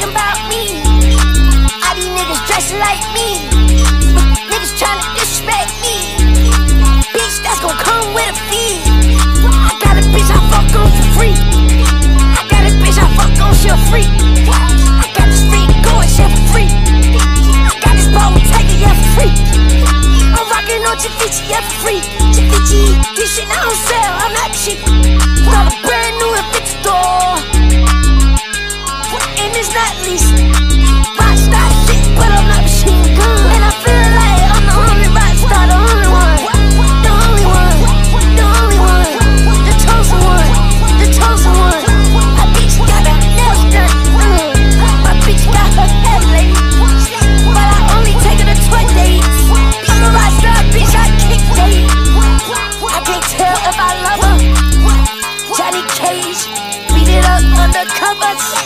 talking about me. All these niggas dressing like me. Niggas trying to disrespect me. Bitch, that's gonna come with a fee. I got a bitch I fuck on for free. I got a bitch I fuck on, she a freak. I got this freak going, she for free. I got this ball, take it, yeah, for free. I'm rocking on Chavichi, yeah, for free. Chavichi, this shit I don't sell. I'm not if I love her. Johnny Cage, beat it up undercover.